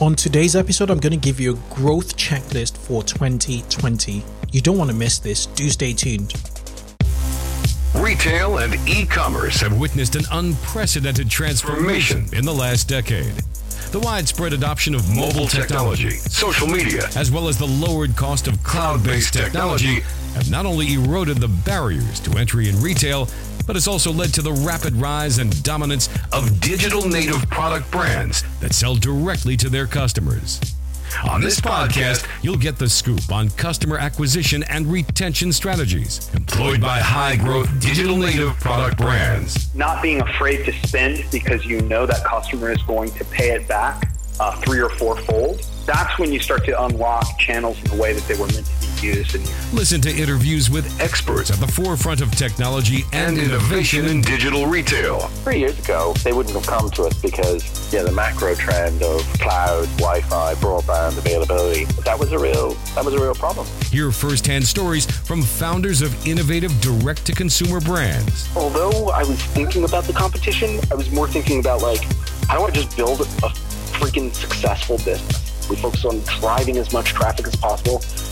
On today's episode, I'm going to give you a growth checklist for 2020. You don't want to miss this. Do stay tuned. Retail and e commerce have witnessed an unprecedented transformation in the last decade. The widespread adoption of mobile technology, social media, as well as the lowered cost of cloud based technology have not only eroded the barriers to entry in retail, but has also led to the rapid rise and dominance of digital native product brands that sell directly to their customers. On this podcast, you'll get the scoop on customer acquisition and retention strategies employed by high growth digital native product brands. Not being afraid to spend because you know that customer is going to pay it back uh, three or four fold. That's when you start to unlock channels in the way that they were meant to used. And Listen to interviews with experts at the forefront of technology and innovation in digital retail. Three years ago, they wouldn't have come to us because yeah, the macro trend of cloud, Wi-Fi, broadband availability that was a real that was a real problem. Hear firsthand stories from founders of innovative direct-to-consumer brands. Although I was thinking about the competition, I was more thinking about like how do I just build a freaking successful business. We focus on driving as much traffic as possible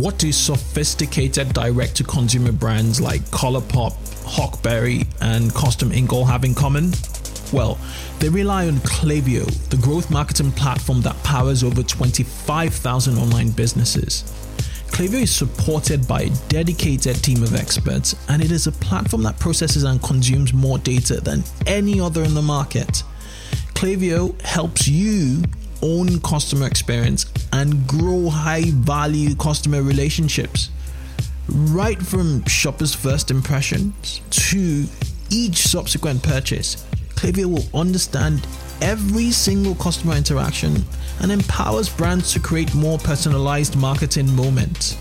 What do sophisticated direct to consumer brands like Colourpop, Huckberry, and Custom Ink all have in common? Well, they rely on Klaviyo, the growth marketing platform that powers over 25,000 online businesses. Klaviyo is supported by a dedicated team of experts, and it is a platform that processes and consumes more data than any other in the market. Klaviyo helps you own customer experience and grow high value customer relationships right from shoppers' first impressions to each subsequent purchase. Klaviyo will understand every single customer interaction and empowers brands to create more personalized marketing moments.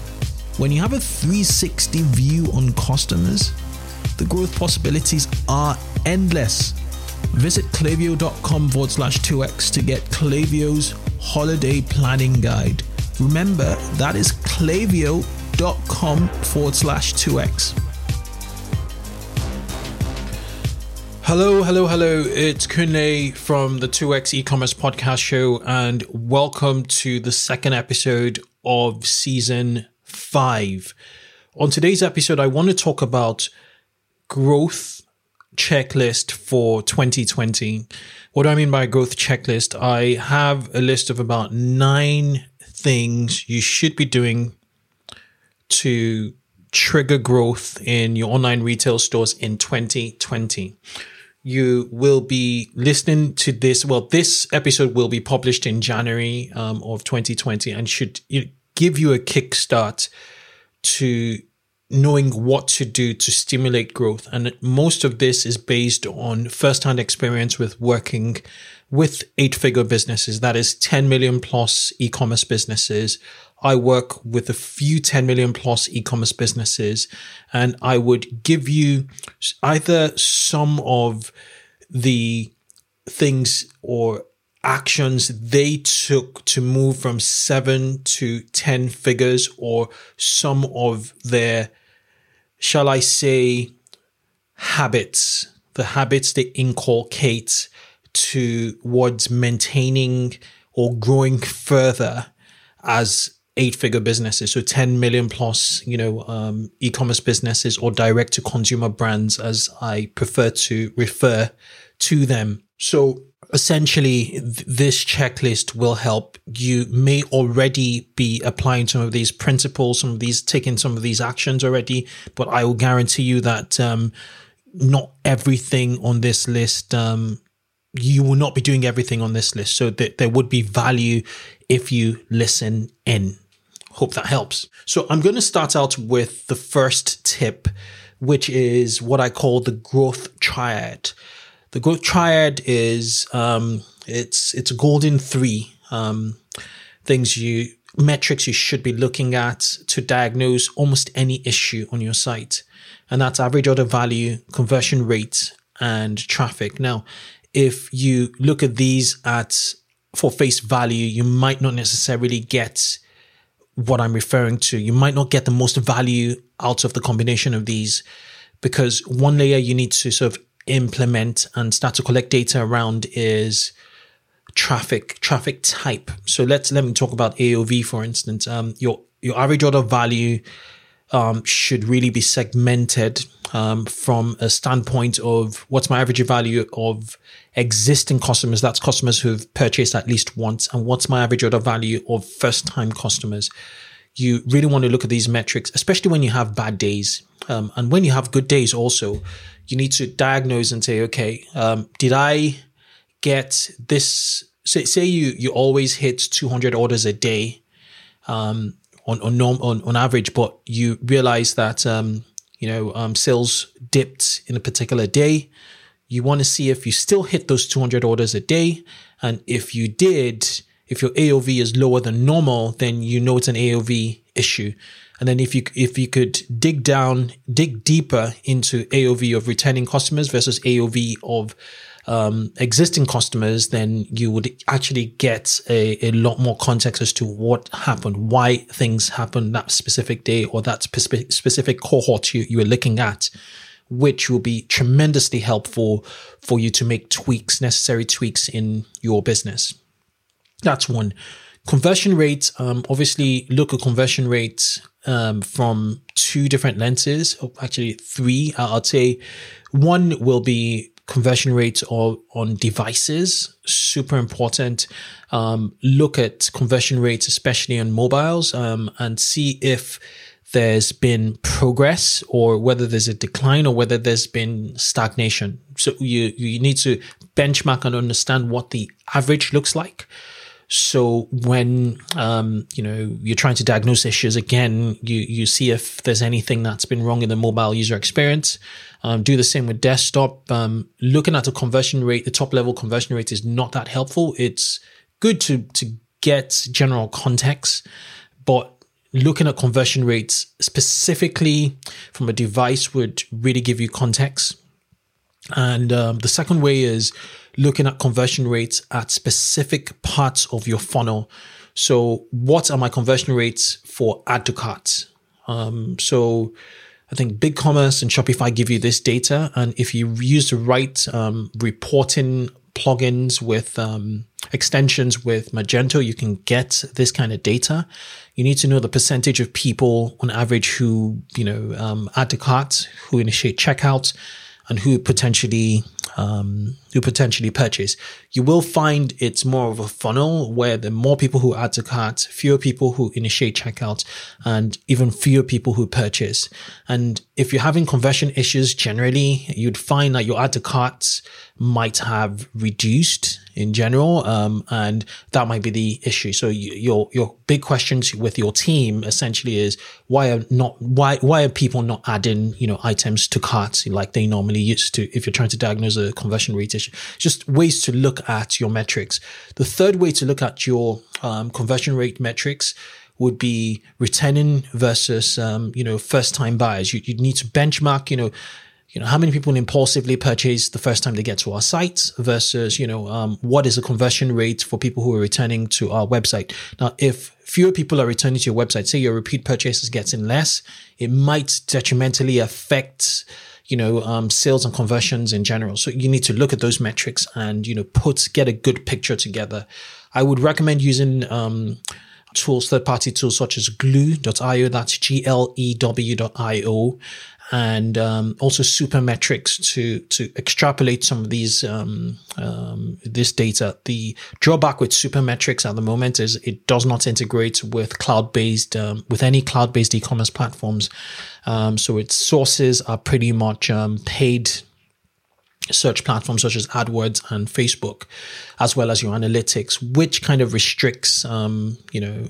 When you have a 360 view on customers, the growth possibilities are endless. Visit klaviyo.com forward slash 2x to get Klaviyo's holiday planning guide. Remember, that is Klaviyo com forward slash 2x. Hello, hello, hello. It's Kunle from the 2x e-commerce podcast show and welcome to the second episode of season five. On today's episode, I want to talk about growth checklist for 2020. What do I mean by a growth checklist? I have a list of about nine things you should be doing to trigger growth in your online retail stores in 2020. You will be listening to this. Well, this episode will be published in January um, of 2020 and should give you a kickstart to knowing what to do to stimulate growth. And most of this is based on first-hand experience with working with eight figure businesses. That is 10 million plus e-commerce businesses I work with a few 10 million plus e-commerce businesses and I would give you either some of the things or actions they took to move from seven to 10 figures or some of their, shall I say, habits, the habits they inculcate towards maintaining or growing further as eight figure businesses, so 10 million plus, you know, um, e-commerce businesses or direct to consumer brands, as I prefer to refer to them. So essentially, th- this checklist will help. You may already be applying some of these principles, some of these, taking some of these actions already, but I will guarantee you that, um, not everything on this list, um, you will not be doing everything on this list. So there would be value if you listen in. Hope that helps. So I'm going to start out with the first tip, which is what I call the growth triad. The growth triad is um, it's it's a golden three um, things you metrics you should be looking at to diagnose almost any issue on your site. And that's average order value, conversion rate, and traffic. Now, if you look at these at for face value, you might not necessarily get what I'm referring to. You might not get the most value out of the combination of these because one layer you need to sort of implement and start to collect data around is traffic, traffic type. So let's, let me talk about AOV, for instance. Um, your, your average order value, um, should really be segmented, um, from a standpoint of what's my average value of existing customers. That's customers who've purchased at least once. And what's my average order value of first time customers? You really want to look at these metrics, especially when you have bad days. Um, and when you have good days also, you need to diagnose and say, okay, um, did I get this? Say, say you, you always hit 200 orders a day, um, on, on, norm, on, on average, but you realize that, um, you know, um, sales dipped in a particular day. You want to see if you still hit those 200 orders a day. And if you did, if your AOV is lower than normal, then you know it's an AOV issue. And then if you, if you could dig down, dig deeper into AOV of returning customers versus AOV of, um, existing customers, then you would actually get a, a lot more context as to what happened, why things happened that specific day or that specific, specific cohort you, you were looking at, which will be tremendously helpful for you to make tweaks, necessary tweaks in your business. That's one. Conversion rates, um, obviously look at conversion rates um, from two different lenses, oh, actually three. I'd say one will be conversion rates or on devices, super important. Um, look at conversion rates, especially on mobiles, um, and see if there's been progress or whether there's a decline or whether there's been stagnation. So you, you need to benchmark and understand what the average looks like. So when um, you know you're trying to diagnose issues again, you you see if there's anything that's been wrong in the mobile user experience. Um, do the same with desktop. Um, looking at the conversion rate, the top level conversion rate is not that helpful. It's good to to get general context, but looking at conversion rates specifically from a device would really give you context. And um, the second way is looking at conversion rates at specific parts of your funnel. So, what are my conversion rates for add to cart? Um, so, I think BigCommerce and Shopify give you this data, and if you use the right um, reporting plugins with um, extensions with Magento, you can get this kind of data. You need to know the percentage of people on average who, you know, um, add to cart, who initiate checkout, and who potentially um, who potentially purchase. You will find it's more of a funnel where the more people who add to cart, fewer people who initiate checkout, and even fewer people who purchase. And if you're having conversion issues generally, you'd find that your add to cart might have reduced in general, um, and that might be the issue. So you, your your big questions with your team essentially is why are not why why are people not adding you know items to carts like they normally used to? If you're trying to diagnose a conversion rate issue, just ways to look at your metrics. The third way to look at your um, conversion rate metrics would be returning versus um, you know first time buyers. You, you need to benchmark you know you know, how many people impulsively purchase the first time they get to our site versus, you know, um, what is the conversion rate for people who are returning to our website? Now, if fewer people are returning to your website, say your repeat purchases getting less, it might detrimentally affect, you know, um, sales and conversions in general. So you need to look at those metrics and, you know, put, get a good picture together. I would recommend using, um, tools, third party tools such as glew.io, that's G L E W.io, and um, also Supermetrics to to extrapolate some of these um, um, this data. The drawback with Supermetrics at the moment is it does not integrate with cloud based um, with any cloud based e-commerce platforms. Um, so its sources are pretty much um, paid search platforms such as AdWords and Facebook, as well as your analytics, which kind of restricts, um, you know,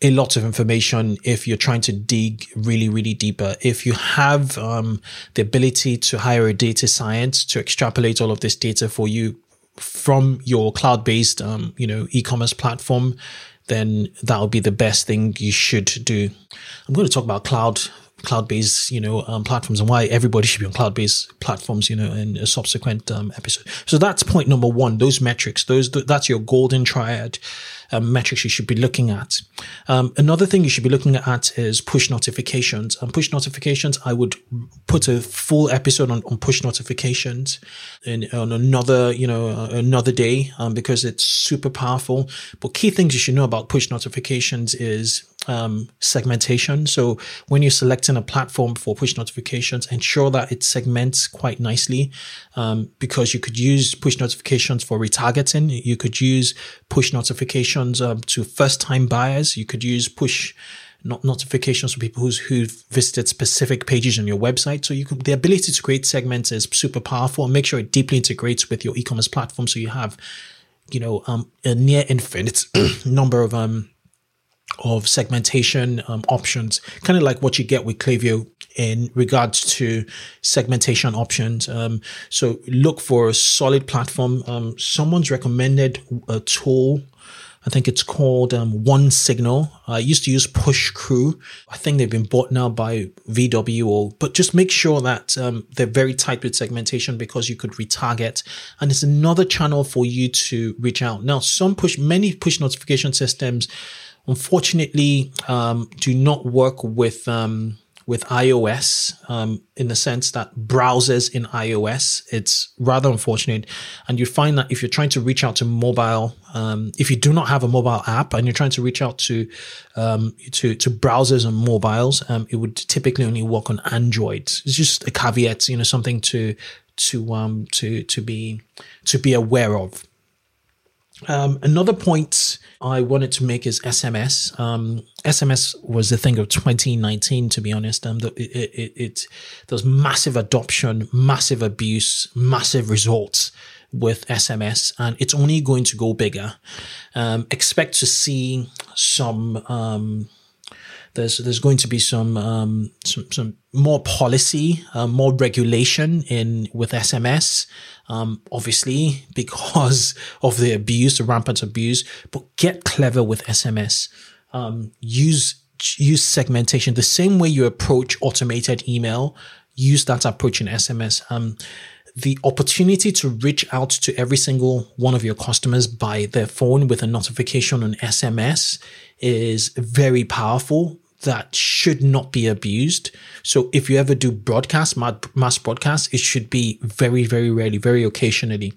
a lot of information if you're trying to dig really, really deeper. If you have um, the ability to hire a data science to extrapolate all of this data for you from your cloud-based, um, you know, e-commerce platform, then that would be the best thing you should do. I'm going to talk about cloud cloud-based, you know, um, platforms and why everybody should be on cloud-based platforms, you know, in a subsequent um, episode. So that's point number one. Those metrics, those that's your golden triad um, metrics you should be looking at. Um, another thing you should be looking at is push notifications. And push notifications, I would put a full episode on, on push notifications in, on another, you know, uh, another day um, because it's super powerful. But key things you should know about push notifications is um, segmentation. So when you're selecting a platform for push notifications, ensure that it segments quite nicely um, because you could use push notifications for retargeting. You could use push notifications um, to first time buyers. You could use push not notifications for people who's who've visited specific pages on your website. So you can the ability to create segments is super powerful and make sure it deeply integrates with your e-commerce platform. So you have, you know, um, a near infinite number of um of segmentation um, options, kind of like what you get with Klaviyo in regards to segmentation options. Um, so look for a solid platform. Um, someone's recommended a tool. I think it's called um, OneSignal. I used to use PushCrew. I think they've been bought now by VW. Or, but just make sure that um, they're very tight with segmentation because you could retarget, and it's another channel for you to reach out. Now, some push, many push notification systems unfortunately um, do not work with um, with iOS um, in the sense that browsers in iOS it's rather unfortunate, and you find that if you're trying to reach out to mobile, um, if you do not have a mobile app and you're trying to reach out to um, to to browsers and mobiles, um, it would typically only work on Android. It's just a caveat, you know, something to to um to to be to be aware of. Um, another point I wanted to make is SMS. Um, SMS was the thing of 2019, to be honest. Um, it, it, it, there's massive adoption, massive abuse, massive results with SMS, and it's only going to go bigger. Um, expect to see some um, there's there's going to be some um, some, some more policy, uh, more regulation in with SMS. Um, obviously because of the abuse, the rampant abuse. But get clever with SMS. Um, use use segmentation the same way you approach automated email. Use that approach in SMS. Um, the opportunity to reach out to every single one of your customers by their phone with a notification on SMS is very powerful that should not be abused. So if you ever do broadcast, mass broadcast, it should be very, very rarely, very occasionally.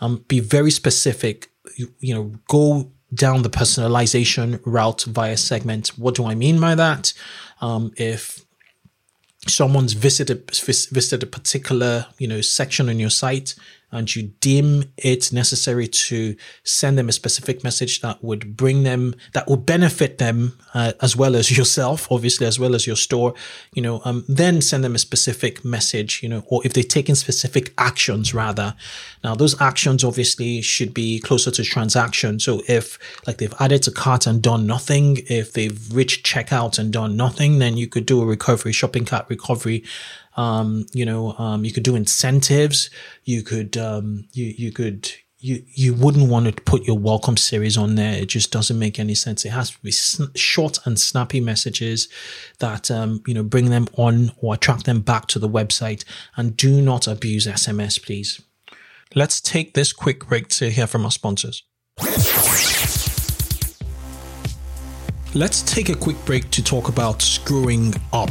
Um, be very specific. You, you know, go down the personalization route via segment. What do I mean by that? Um, if someone's visited visited a particular you know section on your site and you deem it necessary to send them a specific message that would bring them, that will benefit them uh, as well as yourself, obviously, as well as your store, you know, um, then send them a specific message, you know, or if they've taken specific actions rather. Now, those actions obviously should be closer to transaction. So if like they've added to cart and done nothing, if they've reached checkout and done nothing, then you could do a recovery, shopping cart recovery um, you know, um, you could do incentives. You could, um, you, you could, you, you wouldn't want to put your welcome series on there. It just doesn't make any sense. It has to be sn- short and snappy messages that, um, you know, bring them on or attract them back to the website and do not abuse SMS, please. Let's take this quick break to hear from our sponsors. Let's take a quick break to talk about screwing up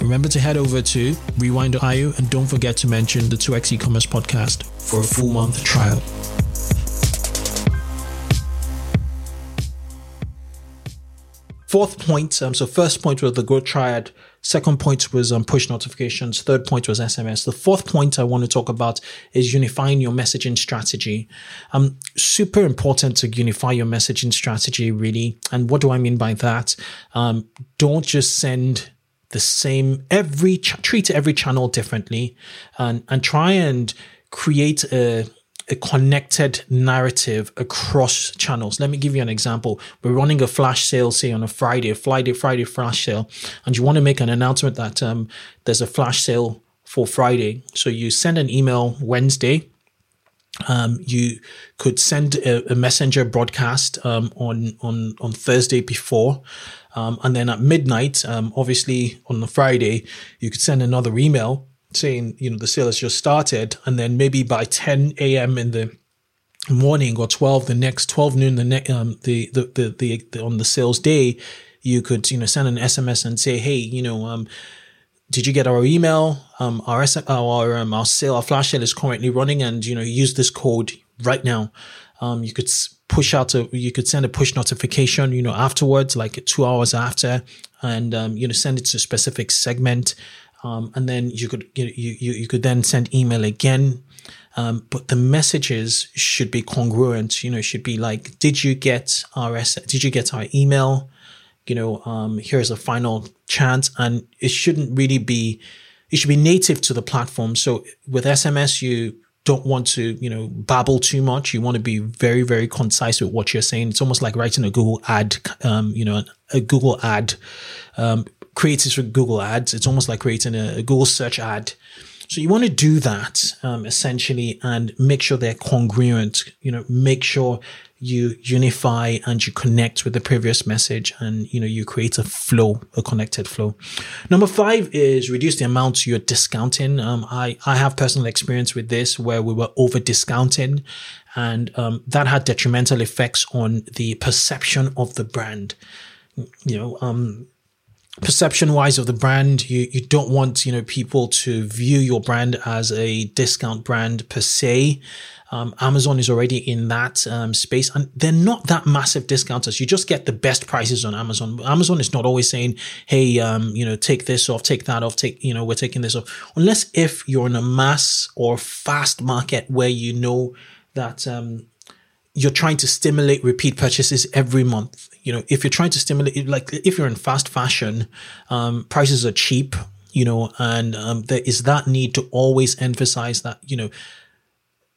Remember to head over to rewind.io and don't forget to mention the 2x e-commerce podcast for a full month trial. Fourth point, um, so first point was the growth triad. Second point was um, push notifications. Third point was SMS. The fourth point I want to talk about is unifying your messaging strategy. Um, super important to unify your messaging strategy, really. And what do I mean by that? Um, don't just send the same every ch- treat every channel differently, and and try and create a a connected narrative across channels. Let me give you an example. We're running a flash sale, say on a Friday, Friday, Friday flash sale, and you want to make an announcement that um, there's a flash sale for Friday. So you send an email Wednesday. Um, you could send a, a messenger broadcast um, on on on Thursday before, um, and then at midnight, um, obviously on the Friday, you could send another email saying, you know, the sale has just started, and then maybe by 10 a.m. in the morning or 12 the next 12 noon the next um the, the the, the the on the sales day you could you know send an sms and say hey you know um did you get our email um our our um, our sale our flash sale is currently running and you know use this code right now um you could push out a you could send a push notification you know afterwards like two hours after and um, you know send it to a specific segment um, and then you could you, you you could then send email again. Um, but the messages should be congruent. You know, should be like, did you get our did you get our email? You know, um, here's a final chance, and it shouldn't really be. It should be native to the platform. So with SMS, you don't want to, you know, babble too much. You want to be very, very concise with what you're saying. It's almost like writing a Google ad, um, you know, a Google ad. Um, for Google ads. It's almost like creating a, a Google search ad. So you want to do that um, essentially and make sure they're congruent. You know, make sure you unify and you connect with the previous message and you know you create a flow a connected flow. Number five is reduce the amount you're discounting. Um, i i have personal experience with this where we were over discounting and um, that had detrimental effects on the perception of the brand. You know um, perception wise of the brand you you don't want you know people to view your brand as a discount brand per se. Um, amazon is already in that um, space and they're not that massive discounters. You just get the best prices on amazon. Amazon is not always saying hey um, you know take this off take that off take you know we're taking this off. Unless if you're in a mass or fast market where you know that um, you're trying to stimulate repeat purchases every month. You know, if you're trying to stimulate, like if you're in fast fashion, um, prices are cheap, you know, and um, there is that need to always emphasize that, you know,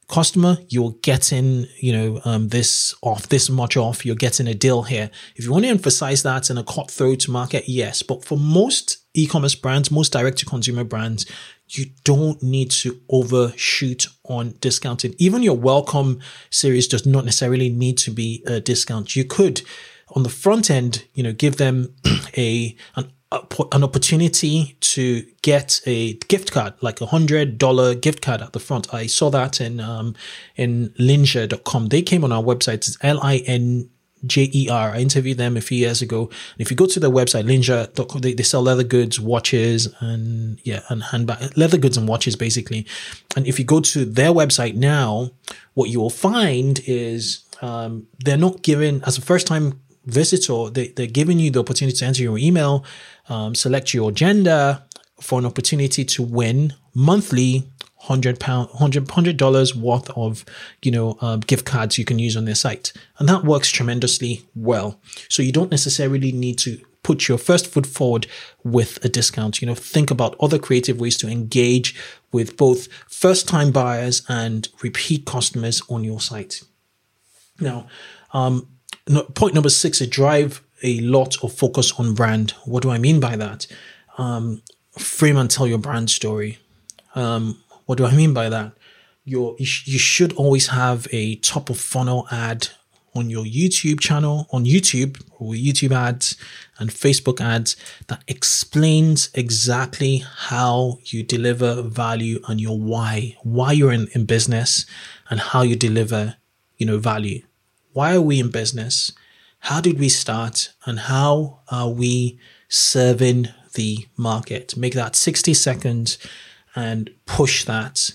customer, you're getting, you know, um, this off, this much off, you're getting a deal here. If you want to emphasize that in a cutthroat market, yes. But for most e-commerce brands, most direct to consumer brands, you don't need to overshoot on discounting. Even your welcome series does not necessarily need to be a discount. You could, on the front end, you know, give them a an, an opportunity to get a gift card, like a hundred dollar gift card at the front. I saw that in um in linjer.com. They came on our website. It's L I N J-E-R. I interviewed them a few years ago. And if you go to their website, Linjer, they, they sell leather goods, watches, and yeah, and handbag, leather goods and watches basically. And if you go to their website now, what you will find is, um, they're not giving, as a first time visitor, they, they're giving you the opportunity to enter your email, um, select your gender for an opportunity to win monthly hundred pound, hundred hundred dollars worth of you know um, gift cards you can use on their site, and that works tremendously well. So you don't necessarily need to put your first foot forward with a discount. You know, think about other creative ways to engage with both first time buyers and repeat customers on your site. Now, um, point number six is drive a lot of focus on brand. What do I mean by that? Um, frame and tell your brand story. Um, what do I mean by that? your you, you should always have a top of funnel ad on your YouTube channel, on YouTube or YouTube ads and Facebook ads that explains exactly how you deliver value and your why, why you're in, in business and how you deliver, you know, value. Why are we in business? How did we start and how are we serving the market? Make that 60 seconds and push that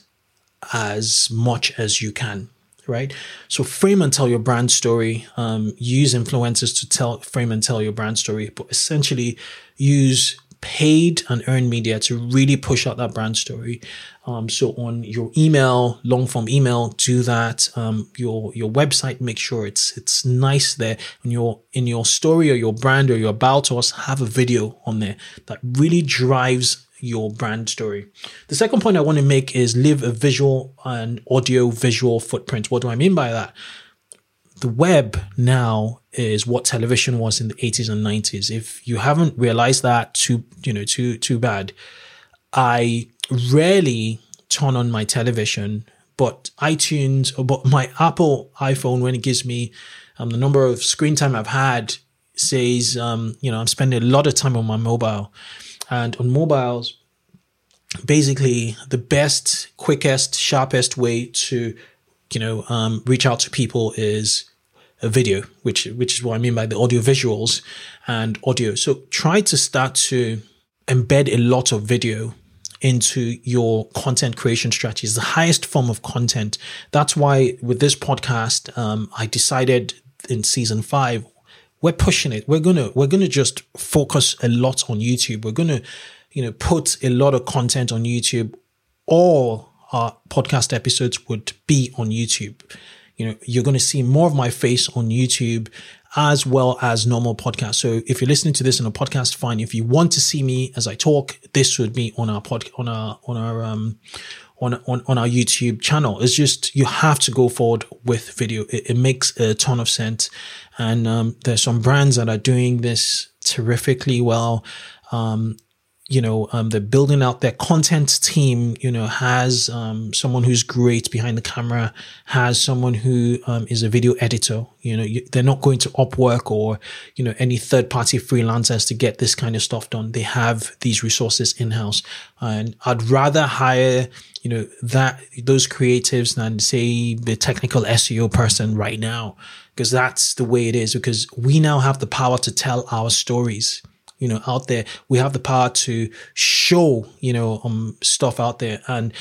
as much as you can right? So frame and tell your brand story. Um, use influencers to tell frame and tell your brand story, but essentially use paid and earned media to really push out that brand story. Um, so on your email, long form email, do that. Um, your your website, make sure it's it's nice there. In your in your story or your brand or your about us, have a video on there that really drives your brand story. The second point I want to make is live a visual and audio visual footprint. What do I mean by that? The web now is what television was in the 80s and 90s. If you haven't realized that, too, you know, too, too bad. I rarely turn on my television, but iTunes, but my Apple iPhone, when it gives me um, the number of screen time I've had, says, um, you know, I'm spending a lot of time on my mobile. And on mobiles, basically the best, quickest, sharpest way to, you know, um, reach out to people is a video, which which is what I mean by the audio visuals and audio. So try to start to embed a lot of video into your content creation strategies, the highest form of content. That's why with this podcast, um, I decided in season five we're pushing it. We're gonna we're gonna just focus a lot on YouTube. We're gonna, you know, put a lot of content on YouTube. All our podcast episodes would be on YouTube. You know, you're gonna see more of my face on YouTube as well as normal podcasts. So if you're listening to this in a podcast, fine. If you want to see me as I talk, this would be on our pod on our on our um on, on, on our YouTube channel. It's just, you have to go forward with video. It, it makes a ton of sense. And, um, there's some brands that are doing this terrifically well. Um, you know, um, they're building out their content team, you know, has, um, someone who's great behind the camera, has someone who, um, is a video editor. You know, you, they're not going to Upwork or, you know, any third party freelancers to get this kind of stuff done. They have these resources in house. And I'd rather hire, you know, that, those creatives than say the technical SEO person right now, because that's the way it is, because we now have the power to tell our stories you know, out there. We have the power to show, you know, um, stuff out there and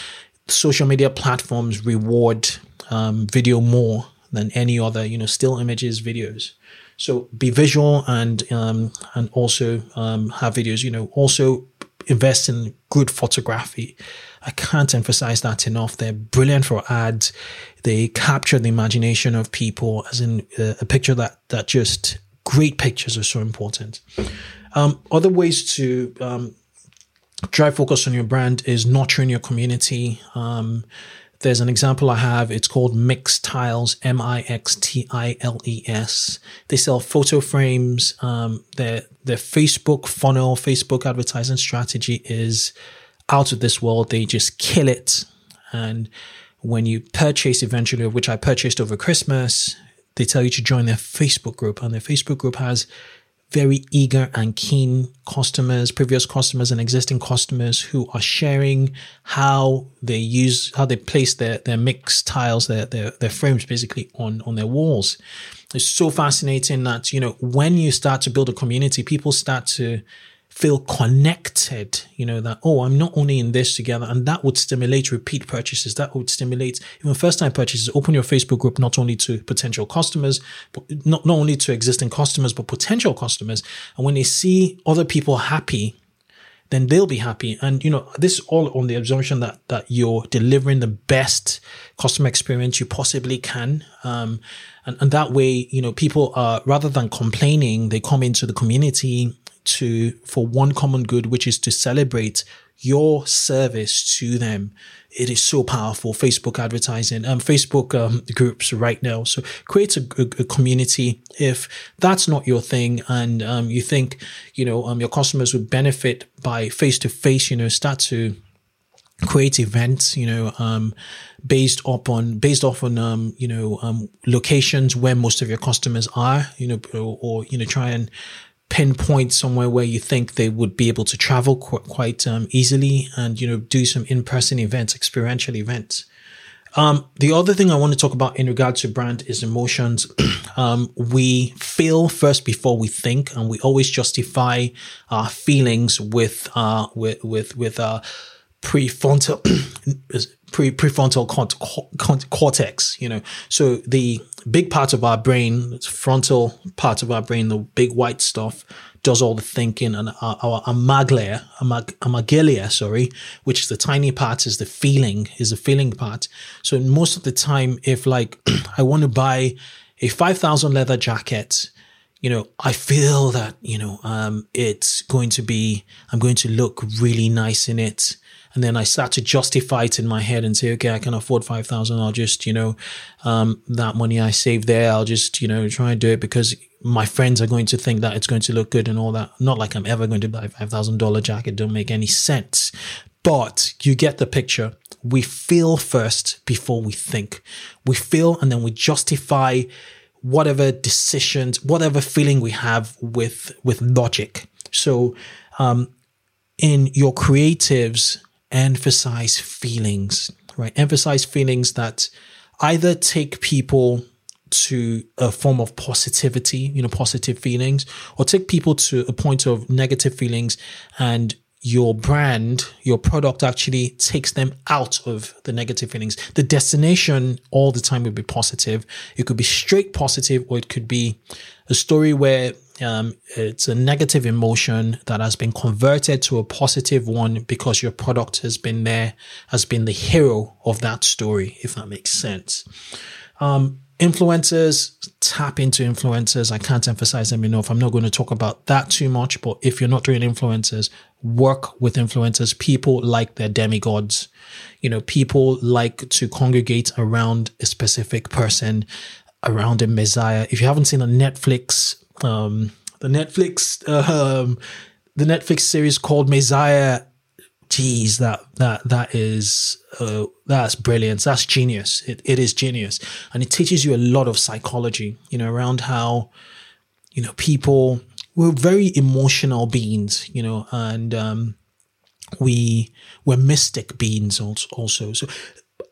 social media platforms reward, um, video more than any other, you know, still images, videos. So be visual and, um, and also, um, have videos, you know, also invest in good photography. I can't emphasize that enough. They're brilliant for ads. They capture the imagination of people as in a, a picture that, that just great pictures are so important. Um, other ways to um, drive focus on your brand is nurturing your community. Um, there's an example I have. It's called Mixtiles, M I X T I L E S. They sell photo frames. Um, their their Facebook funnel, Facebook advertising strategy is out of this world. They just kill it. And when you purchase eventually, which I purchased over Christmas, they tell you to join their Facebook group, and their Facebook group has very eager and keen customers, previous customers and existing customers who are sharing how they use, how they place their, their Mixtiles, their, their, their frames basically on, on their walls. It's so fascinating that, you know, when you start to build a community, people start to feel connected, you know, that, oh, I'm not only in this together. And that would stimulate repeat purchases. That would stimulate even first time purchases. Open your Facebook group not only to potential customers, but not, not only to existing customers, but potential customers. And when they see other people happy, then they'll be happy. And, you know, this is all on the assumption that, that you're delivering the best customer experience you possibly can. Um, and, and that way, you know, people are, rather than complaining, they come into the community to for one common good, which is to celebrate your service to them. It is so powerful. Facebook advertising and um, Facebook um, groups right now. So create a, a, community. If that's not your thing, and um, you think you know um, your customers would benefit by face to face, you know, start to create events, you know, um, based upon based off on um, you know um, locations where most of your customers are, you know, or, or, you know try and pinpoint somewhere where you think they would be able to travel qu- quite um, easily, and you know do some in person events, experiential events. Um, the other thing I want to talk about in regard to brand is emotions. um, we feel first before we think, and we always justify our feelings with uh, with with with uh, prefrontal pre prefrontal cortex. You know, so the big part of our brain, frontal part of our brain, the big white stuff, does all the thinking, and our, our amygdala, amygdala, sorry, which is the tiny part, is the feeling, is the feeling part. So most of the time, if like I want to buy a five thousand leather jacket you know, I feel that, you know, um, it's going to be, I'm going to look really nice in it. And then I start to justify it in my head and say, okay, I can afford 5,000. I'll just, you know, um, that money I save there, I'll just, you know, try and do it because my friends are going to think that it's going to look good and all that. Not like I'm ever going to buy a $5,000 jacket. Don't make any sense. But you get the picture. We feel first before we think. We feel and then we justify whatever decisions, whatever feeling we have with, with logic. So, um, in your creatives, emphasize feelings, right? Emphasize feelings that either take people to a form of positivity, you know, positive feelings, or take people to a point of negative feelings and your brand, your product actually takes them out of the negative feelings. The destination all the time would be positive. It could be straight positive, or it could be a story where um, it's a negative emotion that has been converted to a positive one because your product has been there, has been the hero of that story, if that makes sense. Um, influencers, tap into influencers. I can't emphasize them enough. I'm not going to talk about that too much, but if you're not doing influencers, work with influencers. People like their demigods. You know, people like to congregate around a specific person, around a messiah. If you haven't seen a Netflix um, the Netflix um, the Netflix series called Messiah. Geez, that that that is uh, that's brilliant. That's genius. It it is genius, and it teaches you a lot of psychology. You know, around how you know people we're very emotional beings. You know, and um, we we're mystic beings also. So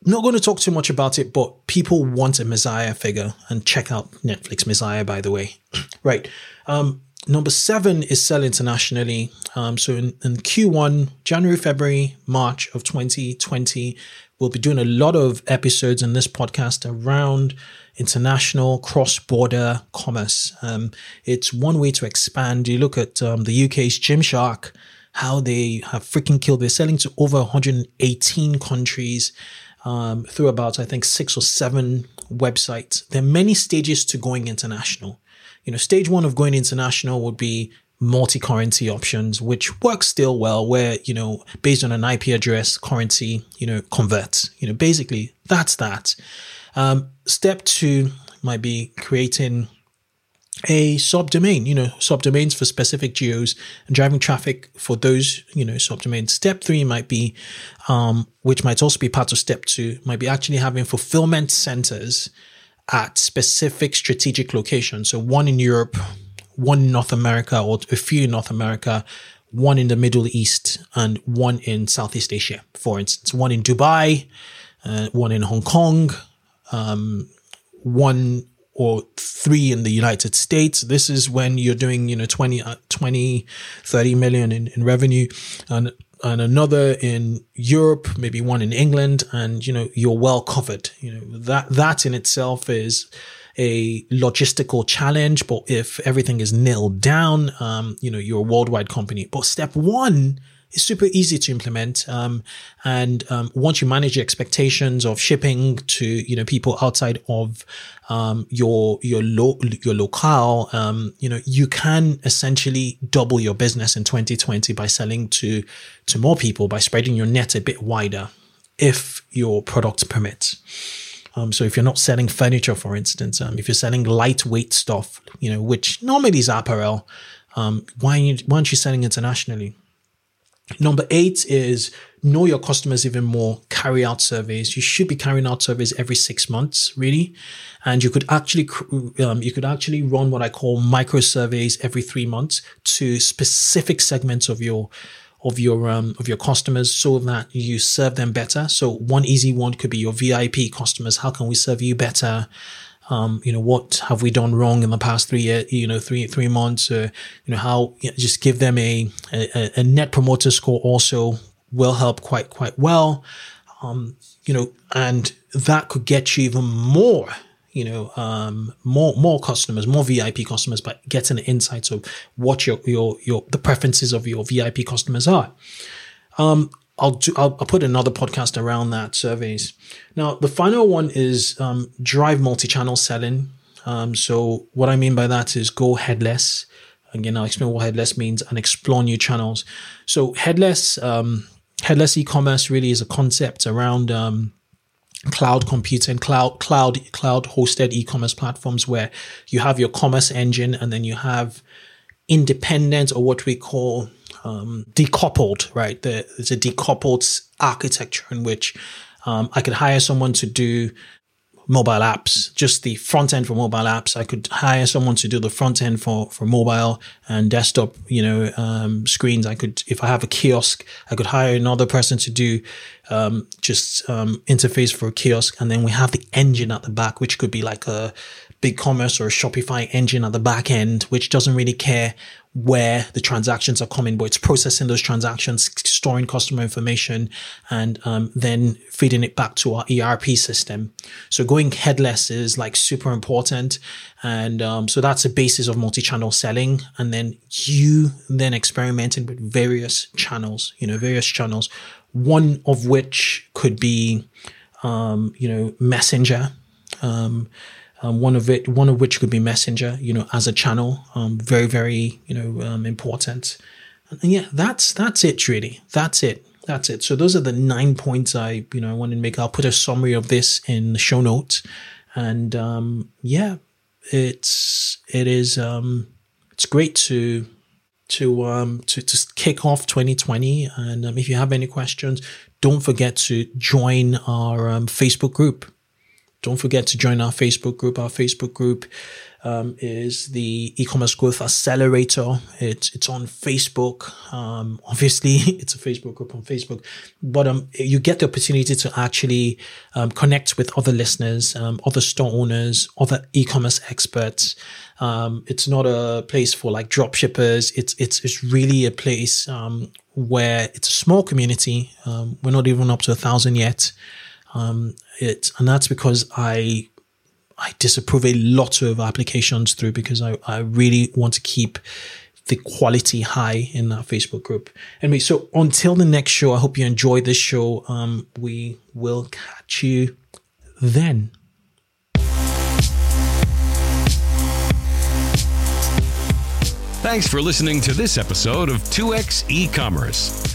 not going to talk too much about it, but people want a Messiah figure and check out Netflix Messiah, by the way. right. Um, number seven is sell internationally. Um, so in, in Q1, January, February, March of 2020, we'll be doing a lot of episodes in this podcast around international cross-border commerce. Um, it's one way to expand. You look at um, the UK's Gymshark, how they have freaking killed. They're selling to over 118 countries um, through about, I think, six or seven websites. There are many stages to going international. You know, stage one of going international would be multi-currency options, which works still well, where, you know, based on an IP address, currency, you know, converts. You know, basically that's that. Um, step two might be creating a subdomain, you know, subdomains for specific geos and driving traffic for those, you know, subdomains. Step three might be, um, which might also be part of step two, might be actually having fulfillment centers at specific strategic locations. So one in Europe, one in North America, or a few in North America, one in the Middle East, and one in Southeast Asia, for instance, one in Dubai, uh, one in Hong Kong, um, one or three in the United States. This is when you're doing, you know, 20, uh, 20 30 million in, in revenue and, and another in Europe, maybe one in England, and, you know, you're well covered. You know, that, that in itself is, a logistical challenge, but if everything is nailed down, um, you know, you're a worldwide company. But step one it's super easy to implement. Um, and um, once you manage your expectations of shipping to you know people outside of um, your your lo- your locale, um, you know you can essentially double your business in 2020 by selling to to more people by spreading your net a bit wider, if your product permits. Um, so if you're not selling furniture, for instance, um, if you're selling lightweight stuff, you know, which normally is apparel, um, why, why aren't you selling internationally? Number eight is know your customers even more. Carry out surveys. You should be carrying out surveys every six months, really, and you could actually um, you could actually run what I call micro surveys every three months to specific segments of your of your um, of your customers so that you serve them better. So one easy one could be your VIP customers. How can we serve you better? Um, you know, what have we done wrong in the past three years, you know, three, three months, uh, you know, how you know, just give them a, a, a, net promoter score also will help quite, quite well. Um, you know, and that could get you even more you know, um, more more customers, more VIP customers, by getting the insights of what your your your the preferences of your VIP customers are. Um, I'll do. I'll, I'll, put another podcast around that surveys. Now, the final one is um, drive multi-channel selling. Um, so, what I mean by that is go headless. Again, I'll explain what headless means and explore new channels. So, headless um, headless e-commerce really is a concept around um, cloud computing, cloud, cloud, cloud hosted e-commerce platforms where you have your commerce engine and then you have independent or what we call um, decoupled, right? There's a decoupled architecture in which um, I could hire someone to do mobile apps, just the front end for mobile apps. I could hire someone to do the front end for, for mobile and desktop, you know, um, screens. I could, if I have a kiosk, I could hire another person to do, um, just, um, interface for a kiosk. And then we have the engine at the back, which could be like a BigCommerce or a Shopify engine at the back end, which doesn't really care where the transactions are coming, but it's processing those transactions, storing customer information, and um, then feeding it back to our ERP system. So going headless is like super important, and um, so that's the basis of multi-channel selling. And then you then experimenting with various channels, you know, various channels. One of which could be, um, you know, Messenger. Um, um, one of it, one of which could be Messenger, you know, as a channel, um, very, very, you know, um, important. And, yeah, that's that's it, really. That's it. That's it. So those are the nine points I, you know, I wanted to make. I'll put a summary of this in the show notes, and um, yeah, it's it is um, it's great to to um to to kick off 2020. And um, if you have any questions, don't forget to join our um, Facebook group. Don't forget to join our Facebook group. Our Facebook group um, is the e-commerce growth accelerator. It's it's on Facebook. Um, obviously, it's a Facebook group on Facebook, but um, you get the opportunity to actually um, connect with other listeners, um, other store owners, other e-commerce experts. Um, it's not a place for like drop shippers. It's it's it's really a place where it's a small community. we're not even up to a thousand yet. Um, it, and that's because I I disapprove a lot of applications through because I, I really want to keep the quality high in that Facebook group. Anyway, so until the next show, I hope you enjoyed this show. Um, we will catch you then. Thanks for listening to this episode of 2x e-commerce.